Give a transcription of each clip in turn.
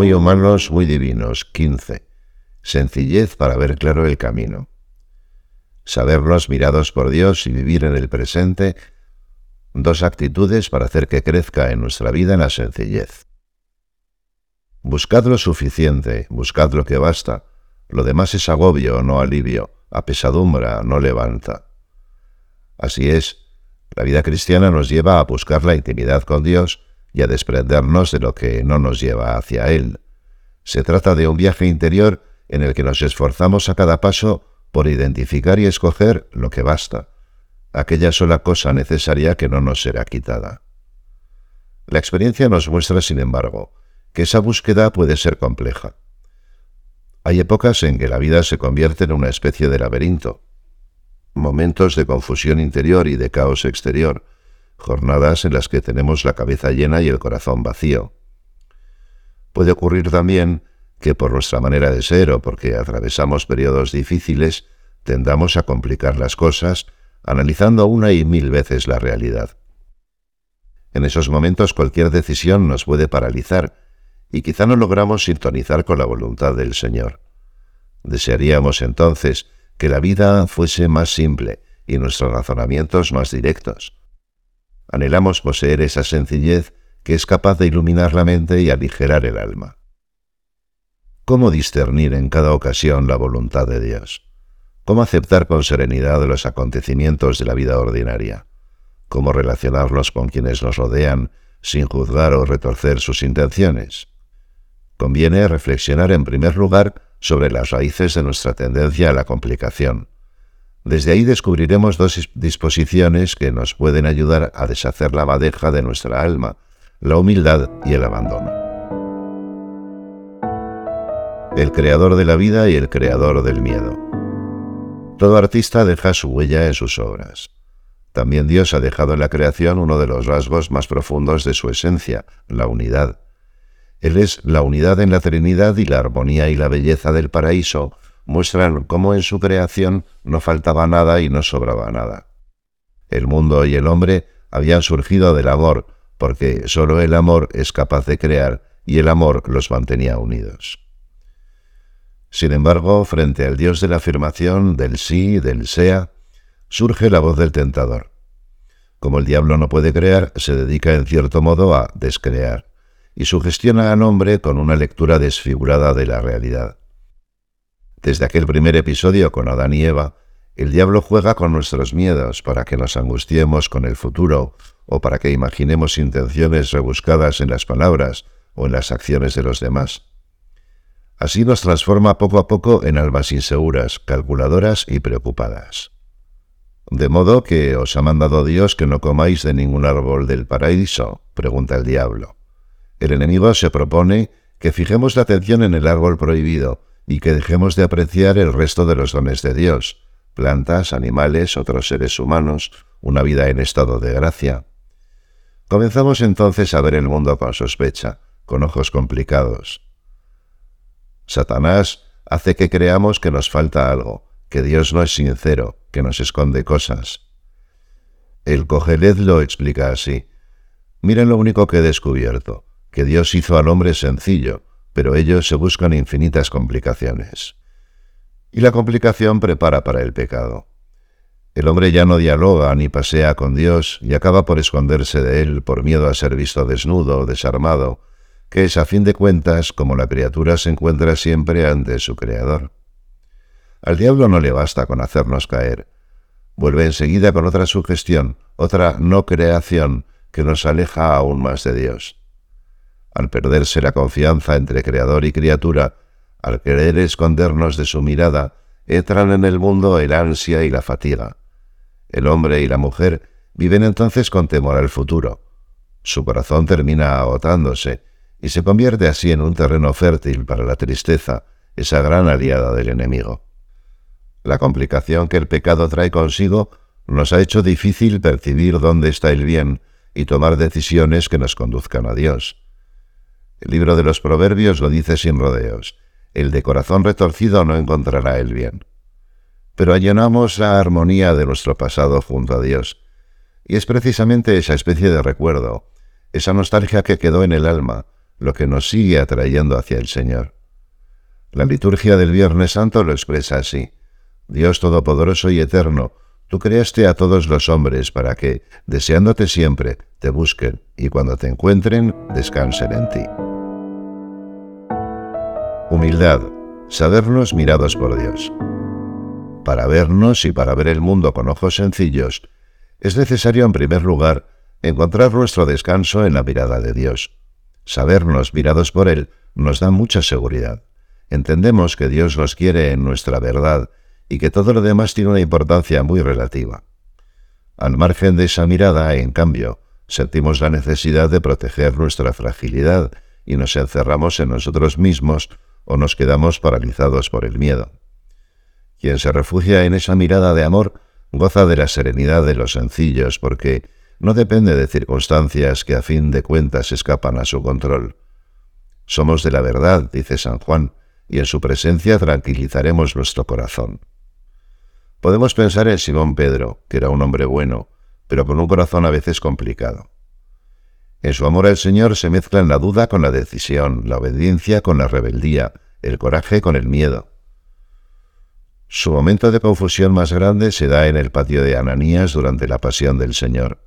muy humanos, muy divinos. 15. Sencillez para ver claro el camino. Sabernos mirados por Dios y vivir en el presente. Dos actitudes para hacer que crezca en nuestra vida la sencillez. Buscad lo suficiente, buscad lo que basta. Lo demás es agobio, no alivio, apesadumbra, no levanta. Así es, la vida cristiana nos lleva a buscar la intimidad con Dios y a desprendernos de lo que no nos lleva hacia Él. Se trata de un viaje interior en el que nos esforzamos a cada paso por identificar y escoger lo que basta, aquella sola cosa necesaria que no nos será quitada. La experiencia nos muestra, sin embargo, que esa búsqueda puede ser compleja. Hay épocas en que la vida se convierte en una especie de laberinto, momentos de confusión interior y de caos exterior, jornadas en las que tenemos la cabeza llena y el corazón vacío. Puede ocurrir también que por nuestra manera de ser o porque atravesamos periodos difíciles, tendamos a complicar las cosas, analizando una y mil veces la realidad. En esos momentos cualquier decisión nos puede paralizar y quizá no logramos sintonizar con la voluntad del Señor. Desearíamos entonces que la vida fuese más simple y nuestros razonamientos más directos. Anhelamos poseer esa sencillez que es capaz de iluminar la mente y aligerar el alma. ¿Cómo discernir en cada ocasión la voluntad de Dios? ¿Cómo aceptar con serenidad los acontecimientos de la vida ordinaria? ¿Cómo relacionarnos con quienes nos rodean sin juzgar o retorcer sus intenciones? Conviene reflexionar en primer lugar sobre las raíces de nuestra tendencia a la complicación. Desde ahí descubriremos dos disposiciones que nos pueden ayudar a deshacer la madeja de nuestra alma, la humildad y el abandono. El creador de la vida y el creador del miedo. Todo artista deja su huella en sus obras. También Dios ha dejado en la creación uno de los rasgos más profundos de su esencia, la unidad. Él es la unidad en la Trinidad y la armonía y la belleza del paraíso muestran cómo en su creación no faltaba nada y no sobraba nada. El mundo y el hombre habían surgido del amor, porque sólo el amor es capaz de crear y el amor los mantenía unidos. Sin embargo, frente al Dios de la afirmación, del sí, del sea, surge la voz del tentador. Como el diablo no puede crear, se dedica en cierto modo a descrear y sugestiona al hombre con una lectura desfigurada de la realidad. Desde aquel primer episodio con Adán y Eva, el diablo juega con nuestros miedos para que nos angustiemos con el futuro o para que imaginemos intenciones rebuscadas en las palabras o en las acciones de los demás. Así nos transforma poco a poco en almas inseguras, calculadoras y preocupadas. ¿De modo que os ha mandado Dios que no comáis de ningún árbol del paraíso? pregunta el diablo. El enemigo se propone que fijemos la atención en el árbol prohibido y que dejemos de apreciar el resto de los dones de Dios, plantas, animales, otros seres humanos, una vida en estado de gracia. Comenzamos entonces a ver el mundo con sospecha, con ojos complicados. Satanás hace que creamos que nos falta algo, que Dios no es sincero, que nos esconde cosas. El Cogeled lo explica así. Miren lo único que he descubierto que Dios hizo al hombre sencillo, pero ellos se buscan infinitas complicaciones. Y la complicación prepara para el pecado. El hombre ya no dialoga ni pasea con Dios y acaba por esconderse de él por miedo a ser visto desnudo o desarmado, que es a fin de cuentas como la criatura se encuentra siempre ante su Creador. Al diablo no le basta con hacernos caer. Vuelve enseguida con otra sugestión, otra no creación que nos aleja aún más de Dios al perderse la confianza entre creador y criatura, al querer escondernos de su mirada, entran en el mundo el ansia y la fatiga. El hombre y la mujer viven entonces con temor al futuro. Su corazón termina agotándose y se convierte así en un terreno fértil para la tristeza, esa gran aliada del enemigo. La complicación que el pecado trae consigo nos ha hecho difícil percibir dónde está el bien y tomar decisiones que nos conduzcan a Dios. El libro de los Proverbios lo dice sin rodeos. El de corazón retorcido no encontrará el bien. Pero allanamos la armonía de nuestro pasado junto a Dios. Y es precisamente esa especie de recuerdo, esa nostalgia que quedó en el alma, lo que nos sigue atrayendo hacia el Señor. La liturgia del Viernes Santo lo expresa así. Dios Todopoderoso y Eterno, tú creaste a todos los hombres para que, deseándote siempre, te busquen y cuando te encuentren, descansen en ti. Humildad, sabernos mirados por Dios. Para vernos y para ver el mundo con ojos sencillos, es necesario en primer lugar encontrar nuestro descanso en la mirada de Dios. Sabernos mirados por Él nos da mucha seguridad. Entendemos que Dios nos quiere en nuestra verdad y que todo lo demás tiene una importancia muy relativa. Al margen de esa mirada, en cambio, sentimos la necesidad de proteger nuestra fragilidad y nos encerramos en nosotros mismos o nos quedamos paralizados por el miedo. Quien se refugia en esa mirada de amor goza de la serenidad de los sencillos porque no depende de circunstancias que a fin de cuentas escapan a su control. Somos de la verdad, dice San Juan, y en su presencia tranquilizaremos nuestro corazón. Podemos pensar en Simón Pedro, que era un hombre bueno, pero con un corazón a veces complicado. En su amor al Señor se mezclan la duda con la decisión, la obediencia con la rebeldía, el coraje con el miedo. Su momento de confusión más grande se da en el patio de Ananías durante la pasión del Señor.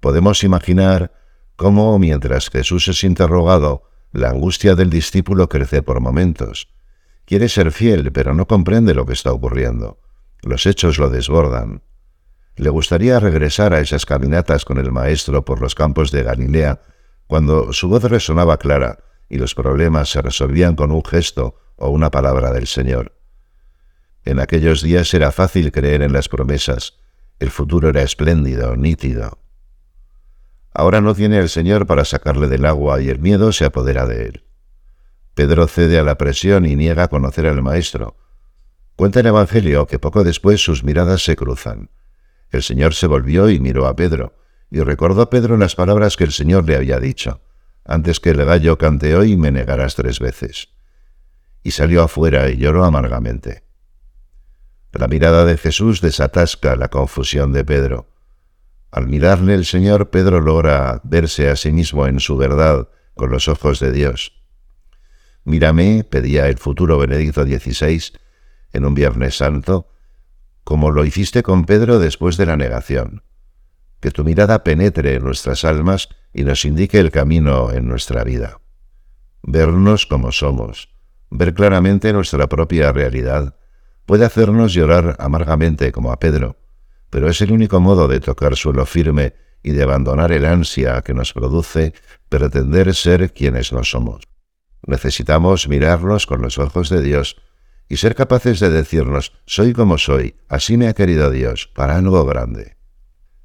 Podemos imaginar cómo, mientras Jesús es interrogado, la angustia del discípulo crece por momentos. Quiere ser fiel, pero no comprende lo que está ocurriendo. Los hechos lo desbordan. Le gustaría regresar a esas caminatas con el Maestro por los campos de Galilea, cuando su voz resonaba clara y los problemas se resolvían con un gesto o una palabra del Señor. En aquellos días era fácil creer en las promesas. El futuro era espléndido, nítido. Ahora no tiene el Señor para sacarle del agua y el miedo se apodera de él. Pedro cede a la presión y niega conocer al Maestro. Cuenta el Evangelio que poco después sus miradas se cruzan. El Señor se volvió y miró a Pedro, y recordó a Pedro las palabras que el Señor le había dicho. Antes que el gallo cante hoy me negarás tres veces. Y salió afuera y lloró amargamente. La mirada de Jesús desatasca la confusión de Pedro. Al mirarle el Señor, Pedro logra verse a sí mismo en su verdad con los ojos de Dios. Mírame, pedía el futuro Benedicto XVI en un Viernes Santo, como lo hiciste con Pedro después de la negación. Que tu mirada penetre en nuestras almas y nos indique el camino en nuestra vida. Vernos como somos, ver claramente nuestra propia realidad, puede hacernos llorar amargamente como a Pedro, pero es el único modo de tocar suelo firme y de abandonar el ansia que nos produce pretender ser quienes no somos. Necesitamos mirarnos con los ojos de Dios y ser capaces de decirnos, soy como soy, así me ha querido Dios, para algo grande.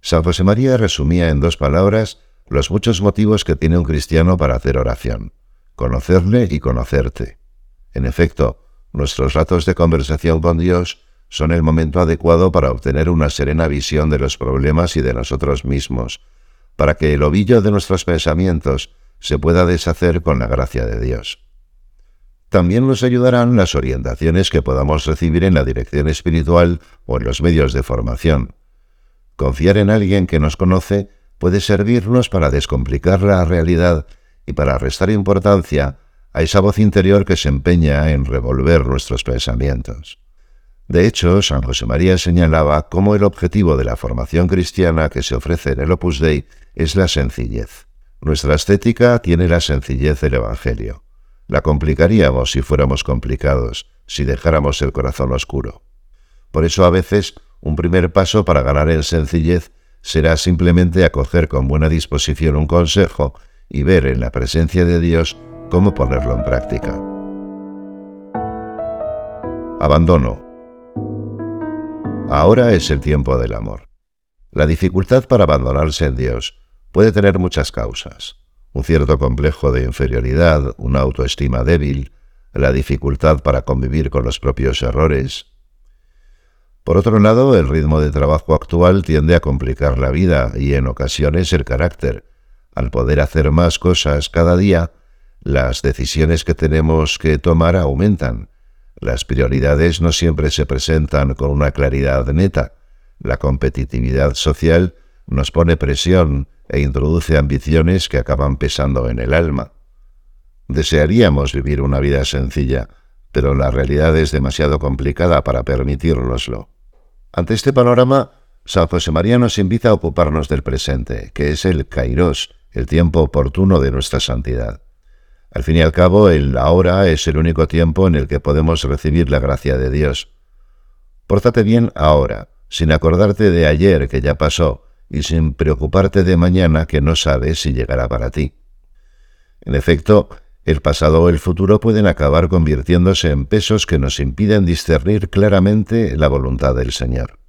San José María resumía en dos palabras los muchos motivos que tiene un cristiano para hacer oración, conocerle y conocerte. En efecto, Nuestros ratos de conversación con Dios son el momento adecuado para obtener una serena visión de los problemas y de nosotros mismos, para que el ovillo de nuestros pensamientos se pueda deshacer con la gracia de Dios. También nos ayudarán las orientaciones que podamos recibir en la dirección espiritual o en los medios de formación. Confiar en alguien que nos conoce puede servirnos para descomplicar la realidad y para restar importancia a esa voz interior que se empeña en revolver nuestros pensamientos. De hecho, San José María señalaba cómo el objetivo de la formación cristiana que se ofrece en el Opus Dei es la sencillez. Nuestra estética tiene la sencillez del Evangelio. La complicaríamos si fuéramos complicados, si dejáramos el corazón oscuro. Por eso a veces un primer paso para ganar en sencillez será simplemente acoger con buena disposición un consejo y ver en la presencia de Dios cómo ponerlo en práctica. Abandono. Ahora es el tiempo del amor. La dificultad para abandonarse en Dios puede tener muchas causas. Un cierto complejo de inferioridad, una autoestima débil, la dificultad para convivir con los propios errores. Por otro lado, el ritmo de trabajo actual tiende a complicar la vida y en ocasiones el carácter. Al poder hacer más cosas cada día, las decisiones que tenemos que tomar aumentan. Las prioridades no siempre se presentan con una claridad neta. La competitividad social nos pone presión e introduce ambiciones que acaban pesando en el alma. Desearíamos vivir una vida sencilla, pero la realidad es demasiado complicada para permitírnoslo. Ante este panorama, San José María nos invita a ocuparnos del presente, que es el kairos, el tiempo oportuno de nuestra santidad. Al fin y al cabo, el ahora es el único tiempo en el que podemos recibir la gracia de Dios. Pórtate bien ahora, sin acordarte de ayer que ya pasó, y sin preocuparte de mañana que no sabes si llegará para ti. En efecto, el pasado o el futuro pueden acabar convirtiéndose en pesos que nos impiden discernir claramente la voluntad del Señor.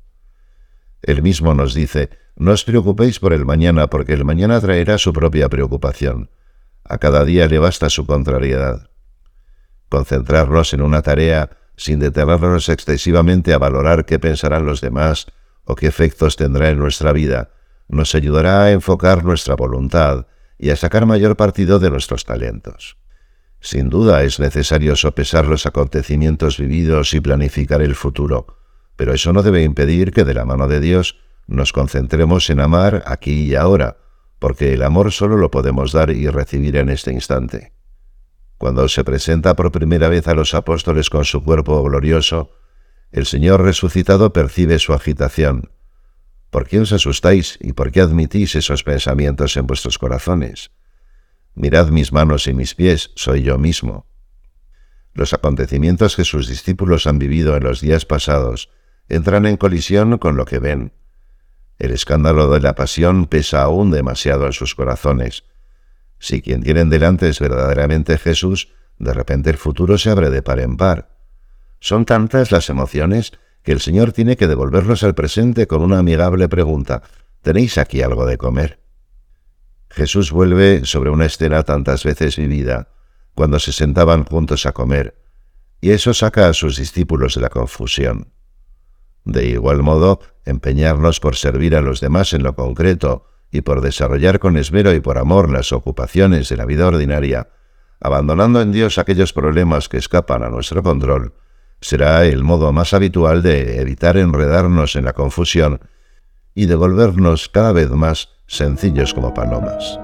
Él mismo nos dice, no os preocupéis por el mañana, porque el mañana traerá su propia preocupación. A cada día le basta su contrariedad. Concentrarnos en una tarea sin detenernos excesivamente a valorar qué pensarán los demás o qué efectos tendrá en nuestra vida, nos ayudará a enfocar nuestra voluntad y a sacar mayor partido de nuestros talentos. Sin duda es necesario sopesar los acontecimientos vividos y planificar el futuro, pero eso no debe impedir que de la mano de Dios nos concentremos en amar aquí y ahora, porque el amor solo lo podemos dar y recibir en este instante. Cuando se presenta por primera vez a los apóstoles con su cuerpo glorioso, el Señor resucitado percibe su agitación. ¿Por qué os asustáis y por qué admitís esos pensamientos en vuestros corazones? Mirad mis manos y mis pies, soy yo mismo. Los acontecimientos que sus discípulos han vivido en los días pasados entran en colisión con lo que ven. El escándalo de la pasión pesa aún demasiado en sus corazones. Si quien tienen delante es verdaderamente Jesús, de repente el futuro se abre de par en par. Son tantas las emociones que el Señor tiene que devolverlos al presente con una amigable pregunta. ¿Tenéis aquí algo de comer? Jesús vuelve sobre una escena tantas veces vivida, cuando se sentaban juntos a comer, y eso saca a sus discípulos de la confusión. De igual modo, empeñarnos por servir a los demás en lo concreto y por desarrollar con esmero y por amor las ocupaciones de la vida ordinaria, abandonando en Dios aquellos problemas que escapan a nuestro control, será el modo más habitual de evitar enredarnos en la confusión y de volvernos cada vez más sencillos como palomas.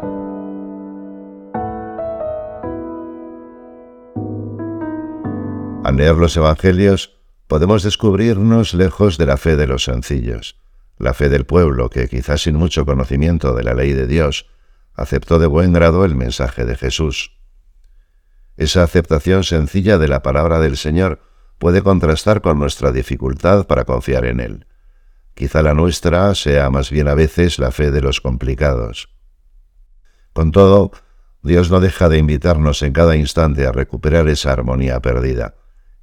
Al leer los Evangelios, podemos descubrirnos lejos de la fe de los sencillos, la fe del pueblo que, quizás sin mucho conocimiento de la ley de Dios, aceptó de buen grado el mensaje de Jesús. Esa aceptación sencilla de la palabra del Señor puede contrastar con nuestra dificultad para confiar en Él. Quizá la nuestra sea más bien a veces la fe de los complicados. Con todo, Dios no deja de invitarnos en cada instante a recuperar esa armonía perdida,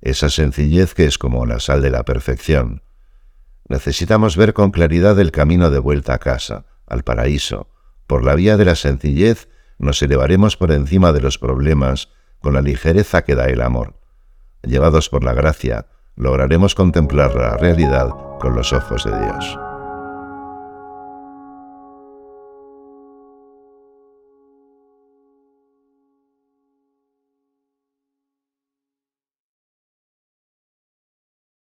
esa sencillez que es como la sal de la perfección. Necesitamos ver con claridad el camino de vuelta a casa, al paraíso. Por la vía de la sencillez nos elevaremos por encima de los problemas con la ligereza que da el amor. Llevados por la gracia, lograremos contemplar la realidad con los ojos de Dios.